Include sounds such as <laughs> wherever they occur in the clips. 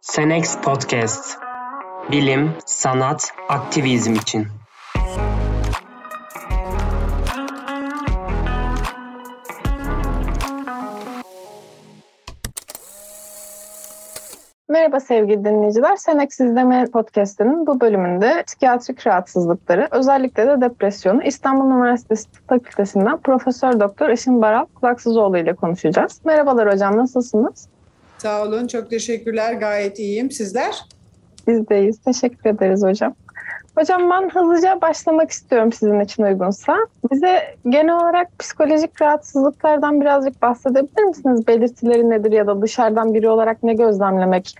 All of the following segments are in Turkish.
Senex Podcast. Bilim, sanat, aktivizm için. Merhaba sevgili dinleyiciler. Senex İzleme Podcast'inin bu bölümünde psikiyatrik rahatsızlıkları, özellikle de depresyonu İstanbul Üniversitesi Tıp Fakültesinden Profesör Doktor Eşin Baral Kulaksızoğlu ile konuşacağız. Merhabalar hocam, nasılsınız? Sağ olun, çok teşekkürler. Gayet iyiyim. Sizler? Biz de iyiyiz. Teşekkür ederiz hocam. Hocam ben hızlıca başlamak istiyorum sizin için uygunsa. Bize genel olarak psikolojik rahatsızlıklardan birazcık bahsedebilir misiniz? Belirtileri nedir ya da dışarıdan biri olarak ne gözlemlemek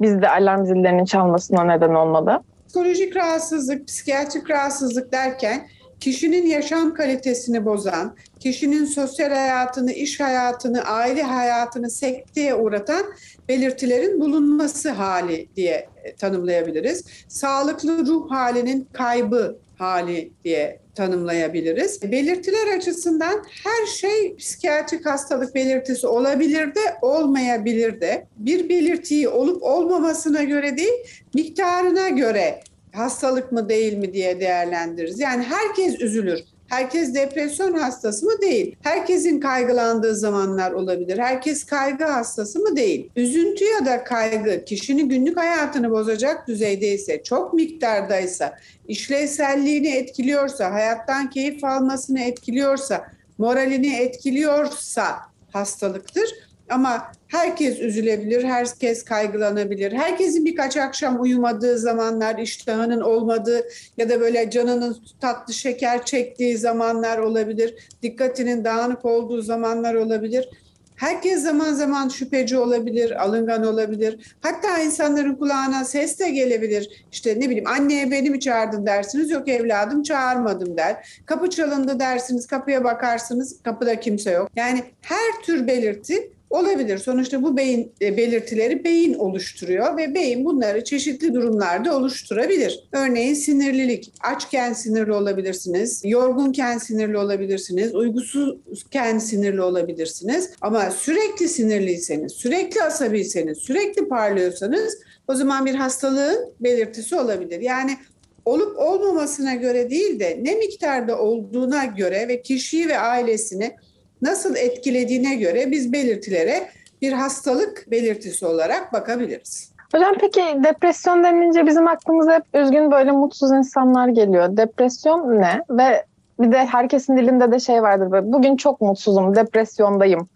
bizde alarm zillerinin çalmasına neden olmalı? Psikolojik rahatsızlık, psikiyatrik rahatsızlık derken kişinin yaşam kalitesini bozan, kişinin sosyal hayatını, iş hayatını, aile hayatını sekteye uğratan belirtilerin bulunması hali diye tanımlayabiliriz. Sağlıklı ruh halinin kaybı hali diye tanımlayabiliriz. Belirtiler açısından her şey psikiyatrik hastalık belirtisi olabilir de olmayabilir de. Bir belirtiyi olup olmamasına göre değil, miktarına göre hastalık mı değil mi diye değerlendiririz. Yani herkes üzülür. Herkes depresyon hastası mı değil? Herkesin kaygılandığı zamanlar olabilir. Herkes kaygı hastası mı değil? Üzüntü ya da kaygı kişinin günlük hayatını bozacak düzeydeyse, çok miktardaysa, işlevselliğini etkiliyorsa, hayattan keyif almasını etkiliyorsa, moralini etkiliyorsa hastalıktır. Ama herkes üzülebilir, herkes kaygılanabilir. Herkesin birkaç akşam uyumadığı zamanlar, iştahının olmadığı ya da böyle canının tatlı şeker çektiği zamanlar olabilir. Dikkatinin dağınık olduğu zamanlar olabilir. Herkes zaman zaman şüpheci olabilir, alıngan olabilir. Hatta insanların kulağına ses de gelebilir. İşte ne bileyim anneye beni mi çağırdın dersiniz. Yok evladım çağırmadım der. Kapı çalındı dersiniz, kapıya bakarsınız, kapıda kimse yok. Yani her tür belirti Olabilir. Sonuçta bu beyin e, belirtileri beyin oluşturuyor ve beyin bunları çeşitli durumlarda oluşturabilir. Örneğin sinirlilik. Açken sinirli olabilirsiniz, yorgunken sinirli olabilirsiniz, uygusuzken sinirli olabilirsiniz. Ama sürekli sinirliyseniz, sürekli asabiyseniz, sürekli parlıyorsanız o zaman bir hastalığın belirtisi olabilir. Yani olup olmamasına göre değil de ne miktarda olduğuna göre ve kişiyi ve ailesini nasıl etkilediğine göre biz belirtilere bir hastalık belirtisi olarak bakabiliriz. Hocam peki depresyon denince bizim aklımıza hep üzgün böyle mutsuz insanlar geliyor. Depresyon ne? Ve bir de herkesin dilinde de şey vardır böyle bugün çok mutsuzum, depresyondayım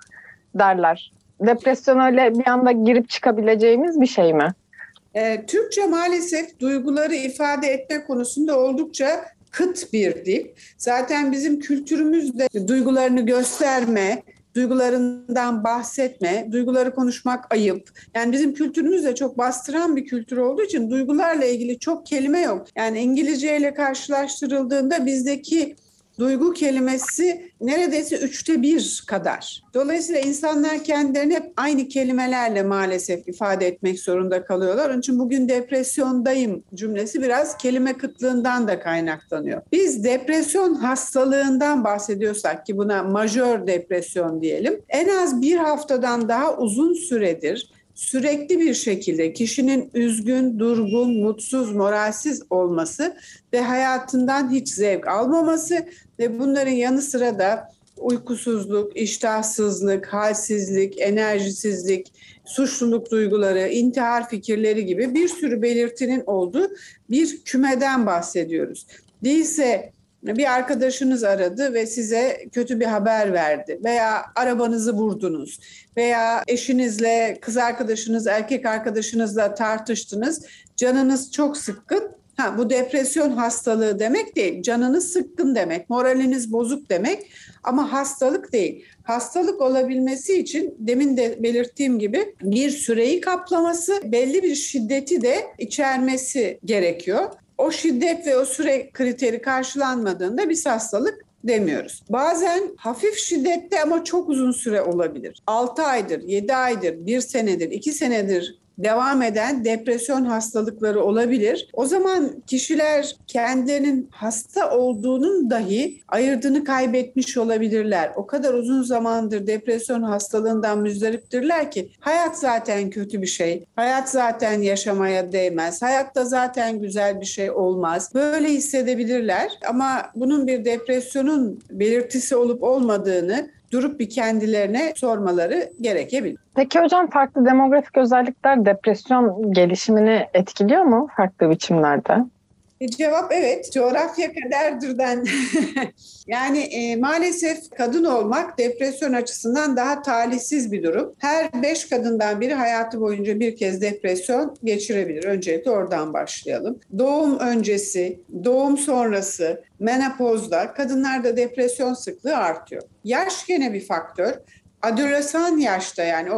derler. Depresyon öyle bir anda girip çıkabileceğimiz bir şey mi? E, Türkçe maalesef duyguları ifade etme konusunda oldukça kıt bir dil. Zaten bizim kültürümüzde duygularını gösterme, duygularından bahsetme, duyguları konuşmak ayıp. Yani bizim kültürümüzde çok bastıran bir kültür olduğu için duygularla ilgili çok kelime yok. Yani İngilizce ile karşılaştırıldığında bizdeki duygu kelimesi neredeyse üçte bir kadar. Dolayısıyla insanlar kendilerini hep aynı kelimelerle maalesef ifade etmek zorunda kalıyorlar. Onun için bugün depresyondayım cümlesi biraz kelime kıtlığından da kaynaklanıyor. Biz depresyon hastalığından bahsediyorsak ki buna majör depresyon diyelim. En az bir haftadan daha uzun süredir sürekli bir şekilde kişinin üzgün, durgun, mutsuz, moralsiz olması ve hayatından hiç zevk almaması ve bunların yanı sıra da uykusuzluk, iştahsızlık, halsizlik, enerjisizlik, suçluluk duyguları, intihar fikirleri gibi bir sürü belirtinin olduğu bir kümeden bahsediyoruz. Değilse bir arkadaşınız aradı ve size kötü bir haber verdi veya arabanızı vurdunuz veya eşinizle, kız arkadaşınız, erkek arkadaşınızla tartıştınız. Canınız çok sıkkın. Ha, bu depresyon hastalığı demek değil. Canınız sıkkın demek, moraliniz bozuk demek ama hastalık değil. Hastalık olabilmesi için demin de belirttiğim gibi bir süreyi kaplaması, belli bir şiddeti de içermesi gerekiyor o şiddet ve o süre kriteri karşılanmadığında biz hastalık demiyoruz. Bazen hafif şiddette ama çok uzun süre olabilir. 6 aydır, 7 aydır, 1 senedir, 2 senedir devam eden depresyon hastalıkları olabilir. O zaman kişiler kendilerinin hasta olduğunun dahi ayırdığını kaybetmiş olabilirler. O kadar uzun zamandır depresyon hastalığından müzdariptirler ki hayat zaten kötü bir şey. Hayat zaten yaşamaya değmez. Hayatta zaten güzel bir şey olmaz. Böyle hissedebilirler ama bunun bir depresyonun belirtisi olup olmadığını durup bir kendilerine sormaları gerekebilir. Peki hocam farklı demografik özellikler depresyon gelişimini etkiliyor mu farklı biçimlerde? E, cevap evet. Coğrafya kaderdirden. <laughs> yani e, maalesef kadın olmak depresyon açısından daha talihsiz bir durum. Her beş kadından biri hayatı boyunca bir kez depresyon geçirebilir. Öncelikle oradan başlayalım. Doğum öncesi, doğum sonrası, menopozda kadınlarda depresyon sıklığı artıyor. Yaş gene bir faktör adolesan yaşta yani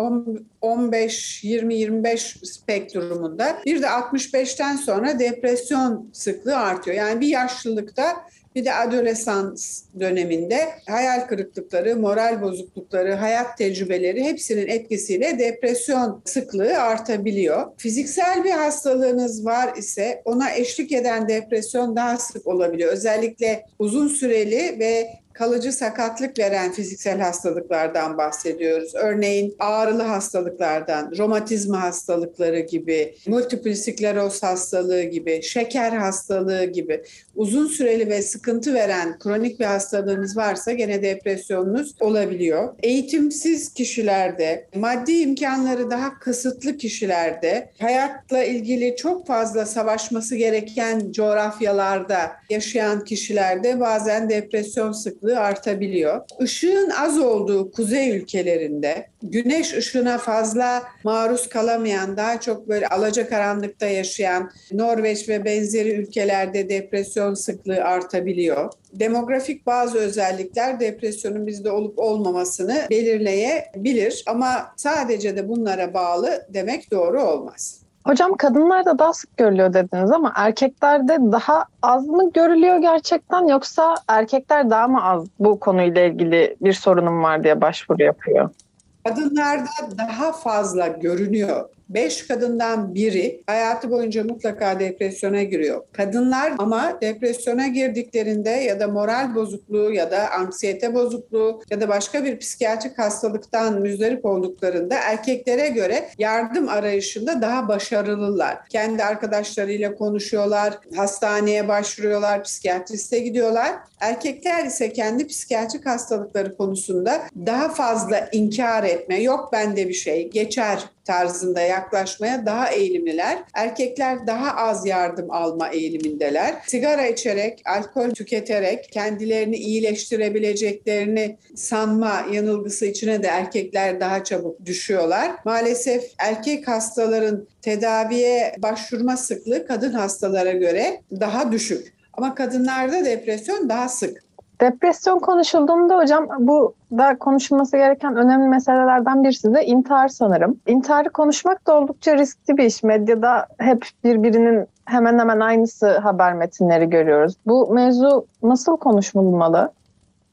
15, 20, 25 spektrumunda bir de 65'ten sonra depresyon sıklığı artıyor. Yani bir yaşlılıkta bir de adolesans döneminde hayal kırıklıkları, moral bozuklukları, hayat tecrübeleri hepsinin etkisiyle depresyon sıklığı artabiliyor. Fiziksel bir hastalığınız var ise ona eşlik eden depresyon daha sık olabiliyor. Özellikle uzun süreli ve kalıcı sakatlık veren fiziksel hastalıklardan bahsediyoruz. Örneğin ağrılı hastalıklardan, romatizma hastalıkları gibi, multiple skleroz hastalığı gibi, şeker hastalığı gibi uzun süreli ve sıkıntı veren kronik bir hastalığınız varsa gene depresyonunuz olabiliyor. Eğitimsiz kişilerde, maddi imkanları daha kısıtlı kişilerde, hayatla ilgili çok fazla savaşması gereken coğrafyalarda yaşayan kişilerde bazen depresyon sıklığı sıklığı artabiliyor. Işığın az olduğu kuzey ülkelerinde güneş ışığına fazla maruz kalamayan, daha çok böyle alacakaranlıkta yaşayan Norveç ve benzeri ülkelerde depresyon sıklığı artabiliyor. Demografik bazı özellikler depresyonun bizde olup olmamasını belirleyebilir ama sadece de bunlara bağlı demek doğru olmaz. Hocam kadınlarda daha sık görülüyor dediniz ama erkeklerde daha az mı görülüyor gerçekten yoksa erkekler daha mı az bu konuyla ilgili bir sorunum var diye başvuru yapıyor? Kadınlarda daha fazla görünüyor. Beş kadından biri hayatı boyunca mutlaka depresyona giriyor. Kadınlar ama depresyona girdiklerinde ya da moral bozukluğu ya da anksiyete bozukluğu ya da başka bir psikiyatrik hastalıktan müzdarip olduklarında erkeklere göre yardım arayışında daha başarılılar. Kendi arkadaşlarıyla konuşuyorlar, hastaneye başvuruyorlar, psikiyatriste gidiyorlar. Erkekler ise kendi psikiyatrik hastalıkları konusunda daha fazla inkar etme, yok bende bir şey, geçer tarzında yaklaşmaya daha eğilimliler. Erkekler daha az yardım alma eğilimindeler. Sigara içerek, alkol tüketerek kendilerini iyileştirebileceklerini sanma yanılgısı içine de erkekler daha çabuk düşüyorlar. Maalesef erkek hastaların tedaviye başvurma sıklığı kadın hastalara göre daha düşük. Ama kadınlarda depresyon daha sık. Depresyon konuşulduğunda hocam bu da konuşulması gereken önemli meselelerden birisi de intihar sanırım. İntiharı konuşmak da oldukça riskli bir iş. Medyada hep birbirinin hemen hemen aynısı haber metinleri görüyoruz. Bu mevzu nasıl konuşulmalı?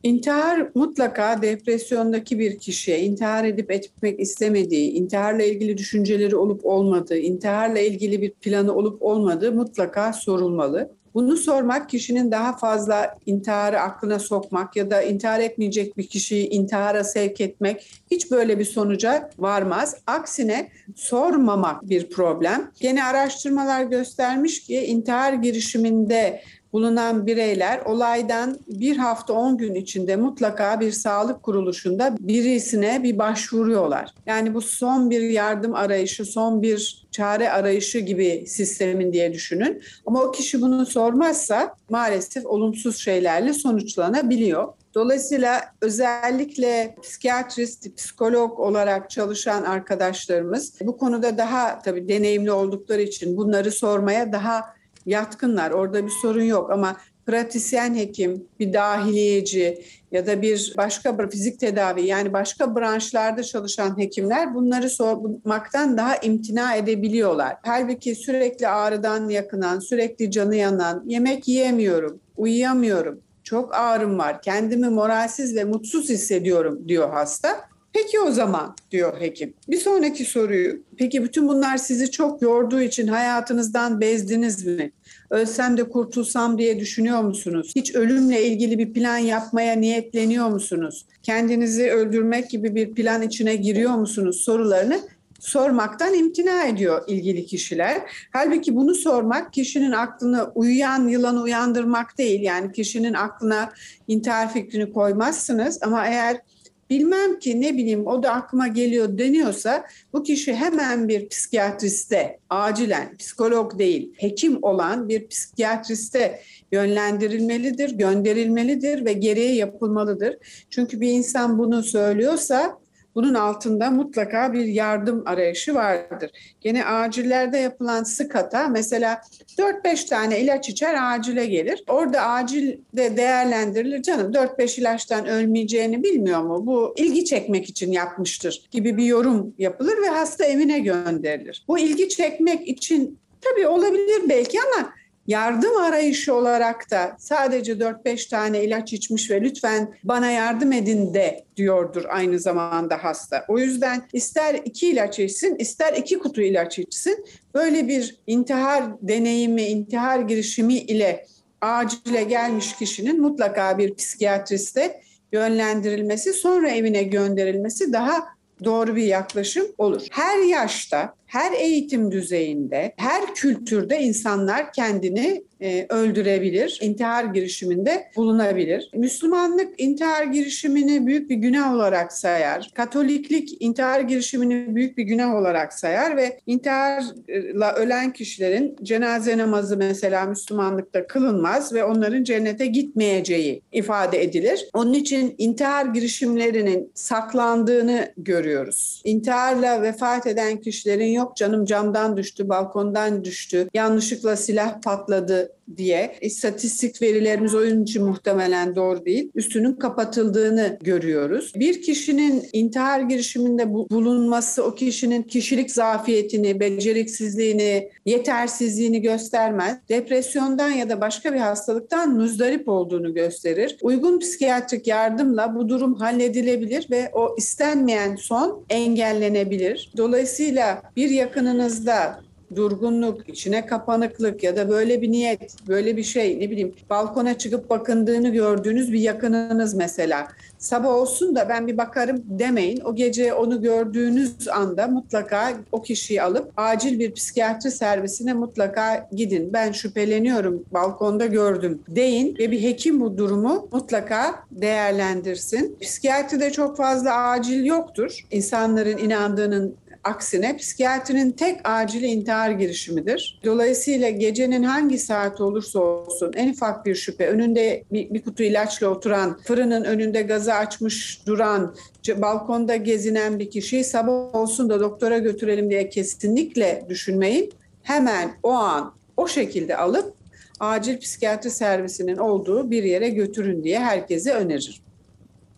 İntihar mutlaka depresyondaki bir kişiye intihar edip etmek istemediği, intiharla ilgili düşünceleri olup olmadığı, intiharla ilgili bir planı olup olmadığı mutlaka sorulmalı. Bunu sormak kişinin daha fazla intiharı aklına sokmak ya da intihar etmeyecek bir kişiyi intihara sevk etmek hiç böyle bir sonuca varmaz. Aksine sormamak bir problem. Gene araştırmalar göstermiş ki intihar girişiminde bulunan bireyler olaydan bir hafta 10 gün içinde mutlaka bir sağlık kuruluşunda birisine bir başvuruyorlar. Yani bu son bir yardım arayışı, son bir çare arayışı gibi sistemin diye düşünün. Ama o kişi bunu sormazsa maalesef olumsuz şeylerle sonuçlanabiliyor. Dolayısıyla özellikle psikiyatrist, psikolog olarak çalışan arkadaşlarımız bu konuda daha tabii deneyimli oldukları için bunları sormaya daha yatkınlar. Orada bir sorun yok ama pratisyen hekim, bir dahiliyeci ya da bir başka fizik tedavi yani başka branşlarda çalışan hekimler bunları sormaktan daha imtina edebiliyorlar. Halbuki sürekli ağrıdan yakınan, sürekli canı yanan, yemek yiyemiyorum, uyuyamıyorum, çok ağrım var, kendimi moralsiz ve mutsuz hissediyorum diyor hasta. Peki o zaman diyor hekim. Bir sonraki soruyu. Peki bütün bunlar sizi çok yorduğu için hayatınızdan bezdiniz mi? Ölsem de kurtulsam diye düşünüyor musunuz? Hiç ölümle ilgili bir plan yapmaya niyetleniyor musunuz? Kendinizi öldürmek gibi bir plan içine giriyor musunuz? Sorularını sormaktan imtina ediyor ilgili kişiler. Halbuki bunu sormak kişinin aklına uyuyan yılanı uyandırmak değil. Yani kişinin aklına intihar fikrini koymazsınız ama eğer bilmem ki ne bileyim o da aklıma geliyor deniyorsa bu kişi hemen bir psikiyatriste acilen psikolog değil hekim olan bir psikiyatriste yönlendirilmelidir, gönderilmelidir ve gereği yapılmalıdır. Çünkü bir insan bunu söylüyorsa bunun altında mutlaka bir yardım arayışı vardır. Gene acillerde yapılan sık hata mesela 4-5 tane ilaç içer acile gelir. Orada acilde değerlendirilir canım 4-5 ilaçtan ölmeyeceğini bilmiyor mu? Bu ilgi çekmek için yapmıştır gibi bir yorum yapılır ve hasta evine gönderilir. Bu ilgi çekmek için tabii olabilir belki ama yardım arayışı olarak da sadece 4-5 tane ilaç içmiş ve lütfen bana yardım edin de diyordur aynı zamanda hasta. O yüzden ister iki ilaç içsin, ister iki kutu ilaç içsin. Böyle bir intihar deneyimi, intihar girişimi ile acile gelmiş kişinin mutlaka bir psikiyatriste yönlendirilmesi, sonra evine gönderilmesi daha doğru bir yaklaşım olur. Her yaşta her eğitim düzeyinde, her kültürde insanlar kendini e, öldürebilir, intihar girişiminde bulunabilir. Müslümanlık intihar girişimini büyük bir günah olarak sayar. Katoliklik intihar girişimini büyük bir günah olarak sayar ve intiharla ölen kişilerin cenaze namazı mesela Müslümanlıkta kılınmaz ve onların cennete gitmeyeceği ifade edilir. Onun için intihar girişimlerinin saklandığını görüyoruz. İntiharla vefat eden kişilerin yok canım camdan düştü, balkondan düştü, yanlışlıkla silah patladı diye istatistik verilerimiz oyun için muhtemelen doğru değil. Üstünün kapatıldığını görüyoruz. Bir kişinin intihar girişiminde bulunması o kişinin kişilik zafiyetini, beceriksizliğini, yetersizliğini göstermez. Depresyondan ya da başka bir hastalıktan müzdarip olduğunu gösterir. Uygun psikiyatrik yardımla bu durum halledilebilir ve o istenmeyen son engellenebilir. Dolayısıyla bir yakınınızda durgunluk, içine kapanıklık ya da böyle bir niyet, böyle bir şey ne bileyim balkona çıkıp bakındığını gördüğünüz bir yakınınız mesela. Sabah olsun da ben bir bakarım demeyin. O gece onu gördüğünüz anda mutlaka o kişiyi alıp acil bir psikiyatri servisine mutlaka gidin. Ben şüpheleniyorum balkonda gördüm deyin ve bir hekim bu durumu mutlaka değerlendirsin. Psikiyatride çok fazla acil yoktur. İnsanların inandığının Aksine psikiyatrinin tek acil intihar girişimidir. Dolayısıyla gecenin hangi saat olursa olsun en ufak bir şüphe, önünde bir, bir kutu ilaçla oturan, fırının önünde gazı açmış duran, balkonda gezinen bir kişiyi sabah olsun da doktora götürelim diye kesinlikle düşünmeyin. Hemen o an o şekilde alıp acil psikiyatri servisinin olduğu bir yere götürün diye herkese öneririm.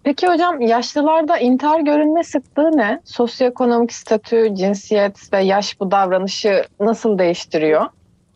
Peki hocam yaşlılarda intihar görünme sıklığı ne? Sosyoekonomik statü, cinsiyet ve yaş bu davranışı nasıl değiştiriyor?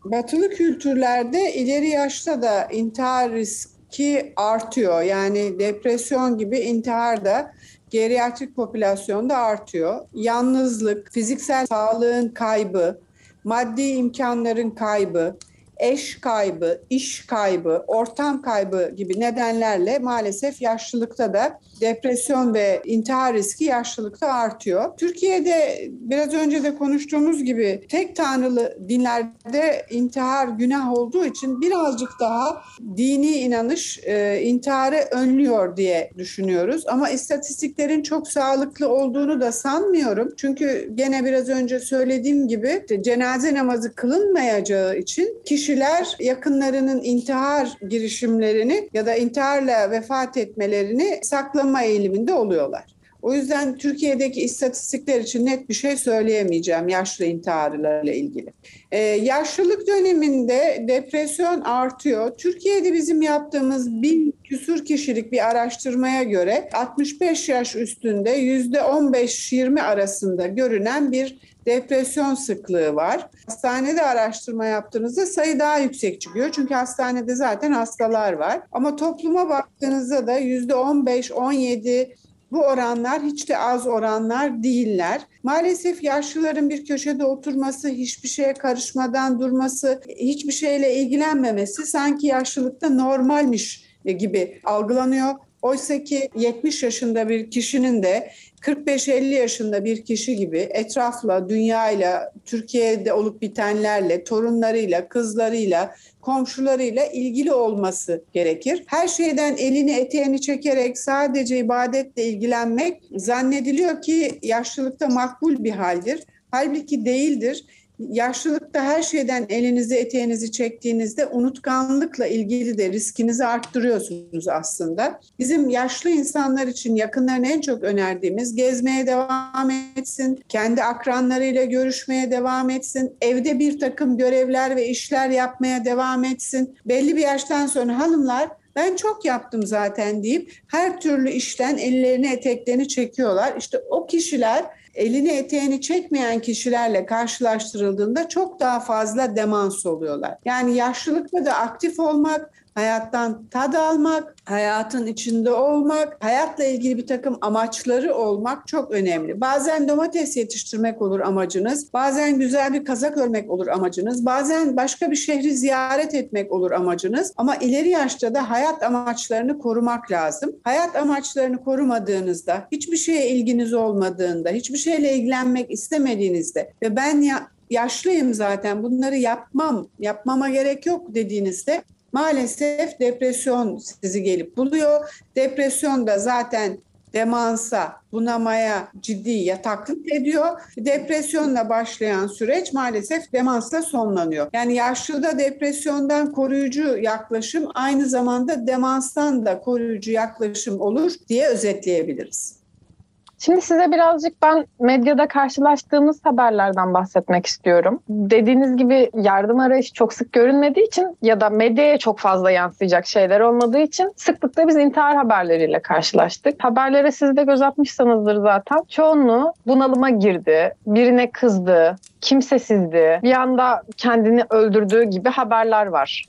Batılı kültürlerde ileri yaşta da intihar riski artıyor. Yani depresyon gibi intihar da geriatrik popülasyonda artıyor. Yalnızlık, fiziksel sağlığın kaybı, maddi imkanların kaybı, eş kaybı, iş kaybı, ortam kaybı gibi nedenlerle maalesef yaşlılıkta da depresyon ve intihar riski yaşlılıkta artıyor. Türkiye'de biraz önce de konuştuğumuz gibi tek tanrılı dinlerde intihar günah olduğu için birazcık daha dini inanış e, intiharı önlüyor diye düşünüyoruz. Ama istatistiklerin çok sağlıklı olduğunu da sanmıyorum. Çünkü gene biraz önce söylediğim gibi cenaze namazı kılınmayacağı için kişiler yakınlarının intihar girişimlerini ya da intiharla vefat etmelerini kazanma eğiliminde oluyorlar. O yüzden Türkiye'deki istatistikler için net bir şey söyleyemeyeceğim yaşlı intiharlarla ilgili. Ee, yaşlılık döneminde depresyon artıyor. Türkiye'de bizim yaptığımız bin küsur kişilik bir araştırmaya göre 65 yaş üstünde yüzde 15-20 arasında görünen bir depresyon sıklığı var. Hastanede araştırma yaptığınızda sayı daha yüksek çıkıyor. Çünkü hastanede zaten hastalar var. Ama topluma baktığınızda da yüzde 15-17 Bu oranlar hiç de az oranlar değiller. Maalesef yaşlıların bir köşede oturması, hiçbir şeye karışmadan durması, hiçbir şeyle ilgilenmemesi sanki yaşlılıkta normalmiş gibi algılanıyor. Oysa ki 70 yaşında bir kişinin de 45-50 yaşında bir kişi gibi etrafla, dünyayla, Türkiye'de olup bitenlerle, torunlarıyla, kızlarıyla, komşularıyla ilgili olması gerekir. Her şeyden elini eteğini çekerek sadece ibadetle ilgilenmek zannediliyor ki yaşlılıkta makbul bir haldir. Halbuki değildir yaşlılıkta her şeyden elinizi eteğinizi çektiğinizde unutkanlıkla ilgili de riskinizi arttırıyorsunuz aslında. Bizim yaşlı insanlar için yakınlarına en çok önerdiğimiz gezmeye devam etsin, kendi akranlarıyla görüşmeye devam etsin, evde bir takım görevler ve işler yapmaya devam etsin. Belli bir yaştan sonra hanımlar ben çok yaptım zaten deyip her türlü işten ellerini eteklerini çekiyorlar. İşte o kişiler elini eteğini çekmeyen kişilerle karşılaştırıldığında çok daha fazla demans oluyorlar. Yani yaşlılıkta da aktif olmak, hayattan tad almak, hayatın içinde olmak, hayatla ilgili bir takım amaçları olmak çok önemli. Bazen domates yetiştirmek olur amacınız, bazen güzel bir kazak örmek olur amacınız, bazen başka bir şehri ziyaret etmek olur amacınız. Ama ileri yaşta da hayat amaçlarını korumak lazım. Hayat amaçlarını korumadığınızda, hiçbir şeye ilginiz olmadığında, hiçbir şeyle ilgilenmek istemediğinizde ve ben ya yaşlıyım zaten bunları yapmam, yapmama gerek yok dediğinizde maalesef depresyon sizi gelip buluyor. Depresyon da zaten demansa, bunamaya ciddi yataklık ediyor. Depresyonla başlayan süreç maalesef demansla sonlanıyor. Yani yaşlıda depresyondan koruyucu yaklaşım aynı zamanda demanstan da koruyucu yaklaşım olur diye özetleyebiliriz. Şimdi size birazcık ben medyada karşılaştığımız haberlerden bahsetmek istiyorum. Dediğiniz gibi yardım arayışı çok sık görünmediği için ya da medyaya çok fazla yansıyacak şeyler olmadığı için sıklıkla biz intihar haberleriyle karşılaştık. Haberlere siz de göz atmışsanızdır zaten. Çoğunluğu bunalıma girdi, birine kızdı, kimsesizdi, bir anda kendini öldürdüğü gibi haberler var.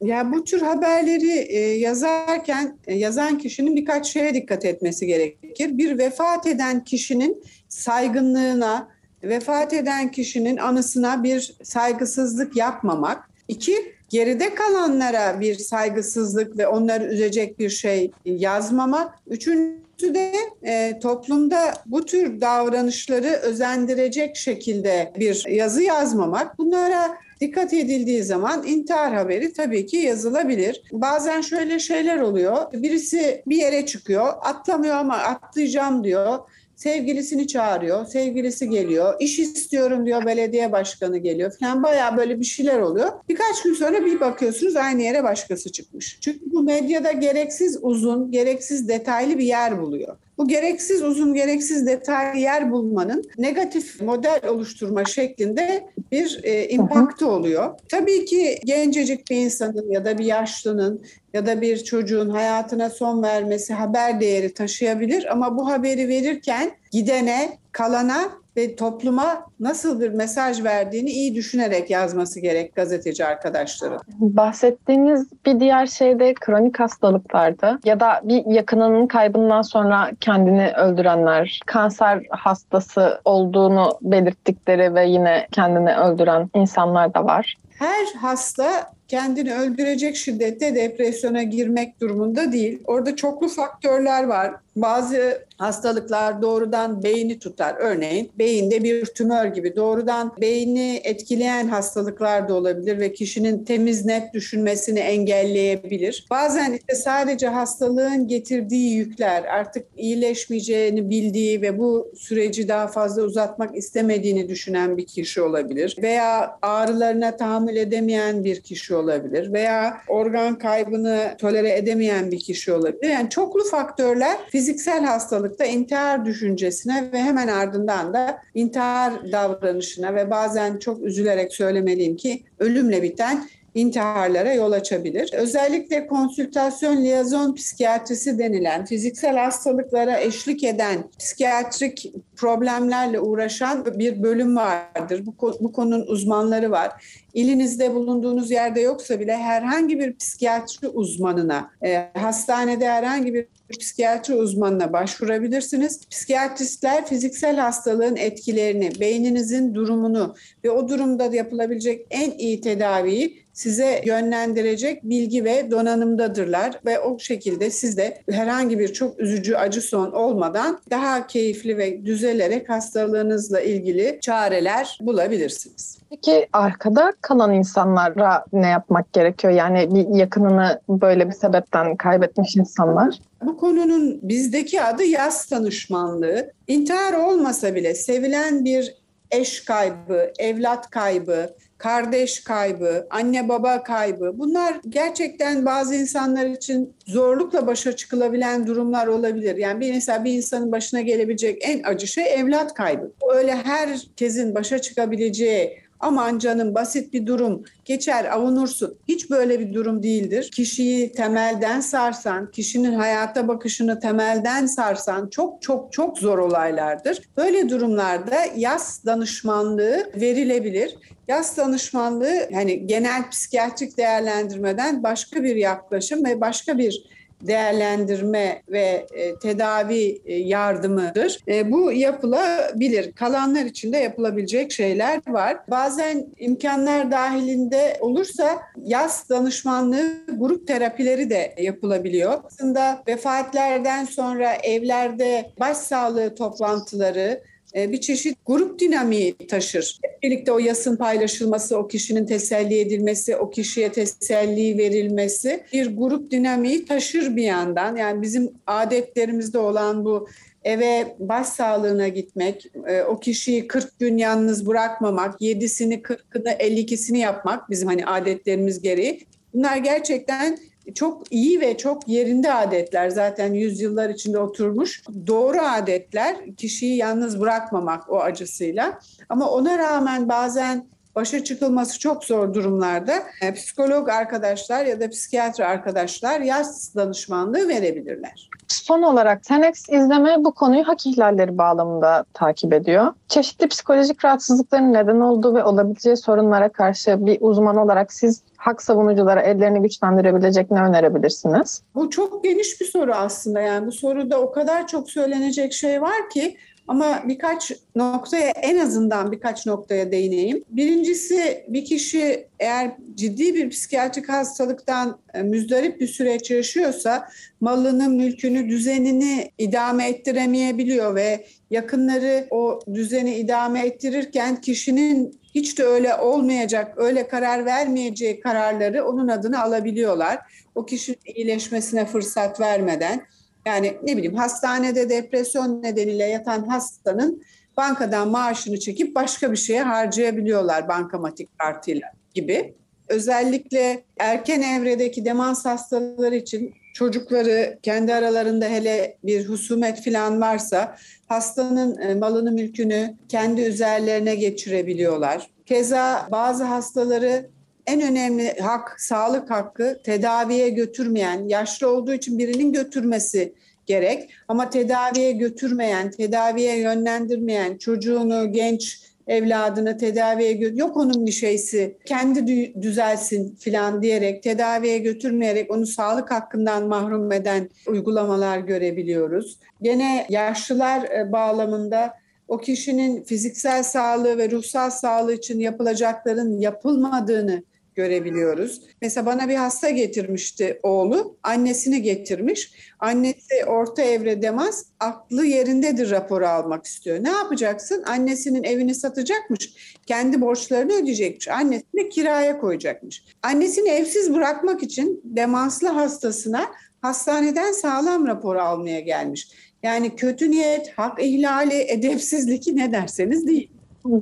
Ya bu tür haberleri e, yazarken e, yazan kişinin birkaç şeye dikkat etmesi gerekir. Bir vefat eden kişinin saygınlığına, vefat eden kişinin anısına bir saygısızlık yapmamak. İki, geride kalanlara bir saygısızlık ve onları üzecek bir şey yazmamak. Üçüncüsü de e, toplumda bu tür davranışları özendirecek şekilde bir yazı yazmamak. Bunlara dikkat edildiği zaman intihar haberi tabii ki yazılabilir. Bazen şöyle şeyler oluyor. Birisi bir yere çıkıyor, atlamıyor ama atlayacağım diyor. Sevgilisini çağırıyor, sevgilisi geliyor, iş istiyorum diyor, belediye başkanı geliyor falan bayağı böyle bir şeyler oluyor. Birkaç gün sonra bir bakıyorsunuz aynı yere başkası çıkmış. Çünkü bu medyada gereksiz uzun, gereksiz detaylı bir yer buluyor. Bu gereksiz uzun, gereksiz detaylı yer bulmanın negatif model oluşturma şeklinde bir e, impaktı oluyor. Tabii ki gencecik bir insanın ya da bir yaşlının ya da bir çocuğun hayatına son vermesi haber değeri taşıyabilir ama bu haberi verirken gidene, kalana ve topluma nasıl bir mesaj verdiğini iyi düşünerek yazması gerek gazeteci arkadaşların. Bahsettiğiniz bir diğer şey de kronik hastalıklardı ya da bir yakınının kaybından sonra kendini öldürenler, kanser hastası olduğunu belirttikleri ve yine kendini öldüren insanlar da var. Her hasta kendini öldürecek şiddette depresyona girmek durumunda değil. Orada çoklu faktörler var. Bazı hastalıklar doğrudan beyni tutar. Örneğin beyinde bir tümör gibi doğrudan beyni etkileyen hastalıklar da olabilir ve kişinin temiz net düşünmesini engelleyebilir. Bazen işte sadece hastalığın getirdiği yükler artık iyileşmeyeceğini bildiği ve bu süreci daha fazla uzatmak istemediğini düşünen bir kişi olabilir. Veya ağrılarına tahammül edemeyen bir kişi olabilir. Veya organ kaybını tolere edemeyen bir kişi olabilir. Yani çoklu faktörler fiziksel hastalıkta intihar düşüncesine ve hemen ardından da intihar davranışına ve bazen çok üzülerek söylemeliyim ki ölümle biten intiharlara yol açabilir. Özellikle konsültasyon liyazon psikiyatrisi denilen fiziksel hastalıklara eşlik eden psikiyatrik problemlerle uğraşan bir bölüm vardır. Bu, bu konunun uzmanları var. İlinizde bulunduğunuz yerde yoksa bile herhangi bir psikiyatri uzmanına, e, hastanede herhangi bir psikiyatri uzmanına başvurabilirsiniz. Psikiyatristler fiziksel hastalığın etkilerini, beyninizin durumunu ve o durumda yapılabilecek en iyi tedaviyi size yönlendirecek bilgi ve donanımdadırlar ve o şekilde siz de herhangi bir çok üzücü acı son olmadan daha keyifli ve düzelerek hastalığınızla ilgili çareler bulabilirsiniz. Peki arkada kalan insanlara ne yapmak gerekiyor? Yani bir yakınını böyle bir sebepten kaybetmiş insanlar. Bu konunun bizdeki adı yaz danışmanlığı. İntihar olmasa bile sevilen bir eş kaybı, evlat kaybı, kardeş kaybı, anne baba kaybı bunlar gerçekten bazı insanlar için zorlukla başa çıkılabilen durumlar olabilir. Yani bir mesela bir insanın başına gelebilecek en acı şey evlat kaybı. Öyle herkesin başa çıkabileceği aman canım basit bir durum geçer avunursun. Hiç böyle bir durum değildir. Kişiyi temelden sarsan, kişinin hayata bakışını temelden sarsan çok çok çok zor olaylardır. Böyle durumlarda yas danışmanlığı verilebilir. Yas danışmanlığı hani genel psikiyatrik değerlendirmeden başka bir yaklaşım ve başka bir değerlendirme ve e, tedavi e, yardımıdır. E, bu yapılabilir. Kalanlar için de yapılabilecek şeyler var. Bazen imkanlar dahilinde olursa yaz danışmanlığı grup terapileri de yapılabiliyor. Aslında vefatlerden sonra evlerde başsağlığı toplantıları bir çeşit grup dinamiği taşır. Birlikte o yasın paylaşılması, o kişinin teselli edilmesi, o kişiye teselli verilmesi bir grup dinamiği taşır bir yandan. Yani bizim adetlerimizde olan bu eve baş sağlığına gitmek, e, o kişiyi 40 gün yalnız bırakmamak, 7'sini 40'ını 52'sini yapmak bizim hani adetlerimiz gereği. Bunlar gerçekten çok iyi ve çok yerinde adetler zaten yüzyıllar içinde oturmuş. Doğru adetler kişiyi yalnız bırakmamak o acısıyla. Ama ona rağmen bazen başa çıkılması çok zor durumlarda e, psikolog arkadaşlar ya da psikiyatri arkadaşlar yaz danışmanlığı verebilirler. Son olarak TENEX izleme bu konuyu hak ihlalleri bağlamında takip ediyor. Çeşitli psikolojik rahatsızlıkların neden olduğu ve olabileceği sorunlara karşı bir uzman olarak siz hak savunuculara ellerini güçlendirebilecek ne önerebilirsiniz? Bu çok geniş bir soru aslında. Yani bu soruda o kadar çok söylenecek şey var ki ama birkaç noktaya en azından birkaç noktaya değineyim. Birincisi bir kişi eğer ciddi bir psikiyatrik hastalıktan e, müzdarip bir süreç yaşıyorsa malını, mülkünü, düzenini idame ettiremeyebiliyor ve yakınları o düzeni idame ettirirken kişinin hiç de öyle olmayacak, öyle karar vermeyeceği kararları onun adına alabiliyorlar. O kişinin iyileşmesine fırsat vermeden yani ne bileyim hastanede depresyon nedeniyle yatan hastanın bankadan maaşını çekip başka bir şeye harcayabiliyorlar bankamatik kartıyla gibi. Özellikle erken evredeki demans hastaları için çocukları kendi aralarında hele bir husumet falan varsa hastanın e, malını mülkünü kendi üzerlerine geçirebiliyorlar. Keza bazı hastaları en önemli hak, sağlık hakkı tedaviye götürmeyen, yaşlı olduğu için birinin götürmesi gerek. Ama tedaviye götürmeyen, tedaviye yönlendirmeyen çocuğunu, genç evladını tedaviye gö- yok onun bir şeysi kendi düzelsin filan diyerek tedaviye götürmeyerek onu sağlık hakkından mahrum eden uygulamalar görebiliyoruz. Gene yaşlılar e, bağlamında o kişinin fiziksel sağlığı ve ruhsal sağlığı için yapılacakların yapılmadığını görebiliyoruz. Mesela bana bir hasta getirmişti oğlu, annesini getirmiş. Annesi orta evre demaz, aklı yerindedir raporu almak istiyor. Ne yapacaksın? Annesinin evini satacakmış, kendi borçlarını ödeyecekmiş, annesini kiraya koyacakmış. Annesini evsiz bırakmak için demanslı hastasına hastaneden sağlam raporu almaya gelmiş. Yani kötü niyet, hak ihlali, edepsizlik ne derseniz değil.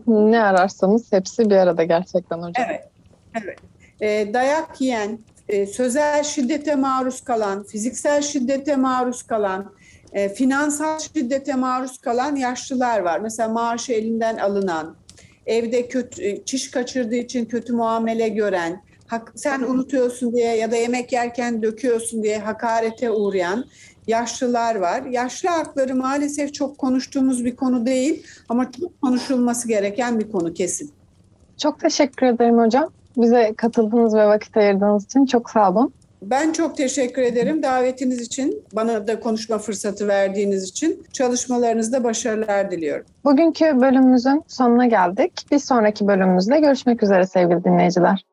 Ne ararsanız hepsi bir arada gerçekten hocam. Evet. Evet. E, dayak yiyen, e, sözel şiddete maruz kalan, fiziksel şiddete maruz kalan, e, finansal şiddete maruz kalan yaşlılar var. Mesela maaşı elinden alınan, evde kötü, e, çiş kaçırdığı için kötü muamele gören, hak, sen unutuyorsun diye ya da yemek yerken döküyorsun diye hakarete uğrayan yaşlılar var. Yaşlı hakları maalesef çok konuştuğumuz bir konu değil ama çok konuşulması gereken bir konu kesin. Çok teşekkür ederim hocam. Bize katıldığınız ve vakit ayırdığınız için çok sağ olun. Ben çok teşekkür ederim davetiniz için, bana da konuşma fırsatı verdiğiniz için. Çalışmalarınızda başarılar diliyorum. Bugünkü bölümümüzün sonuna geldik. Bir sonraki bölümümüzde görüşmek üzere sevgili dinleyiciler.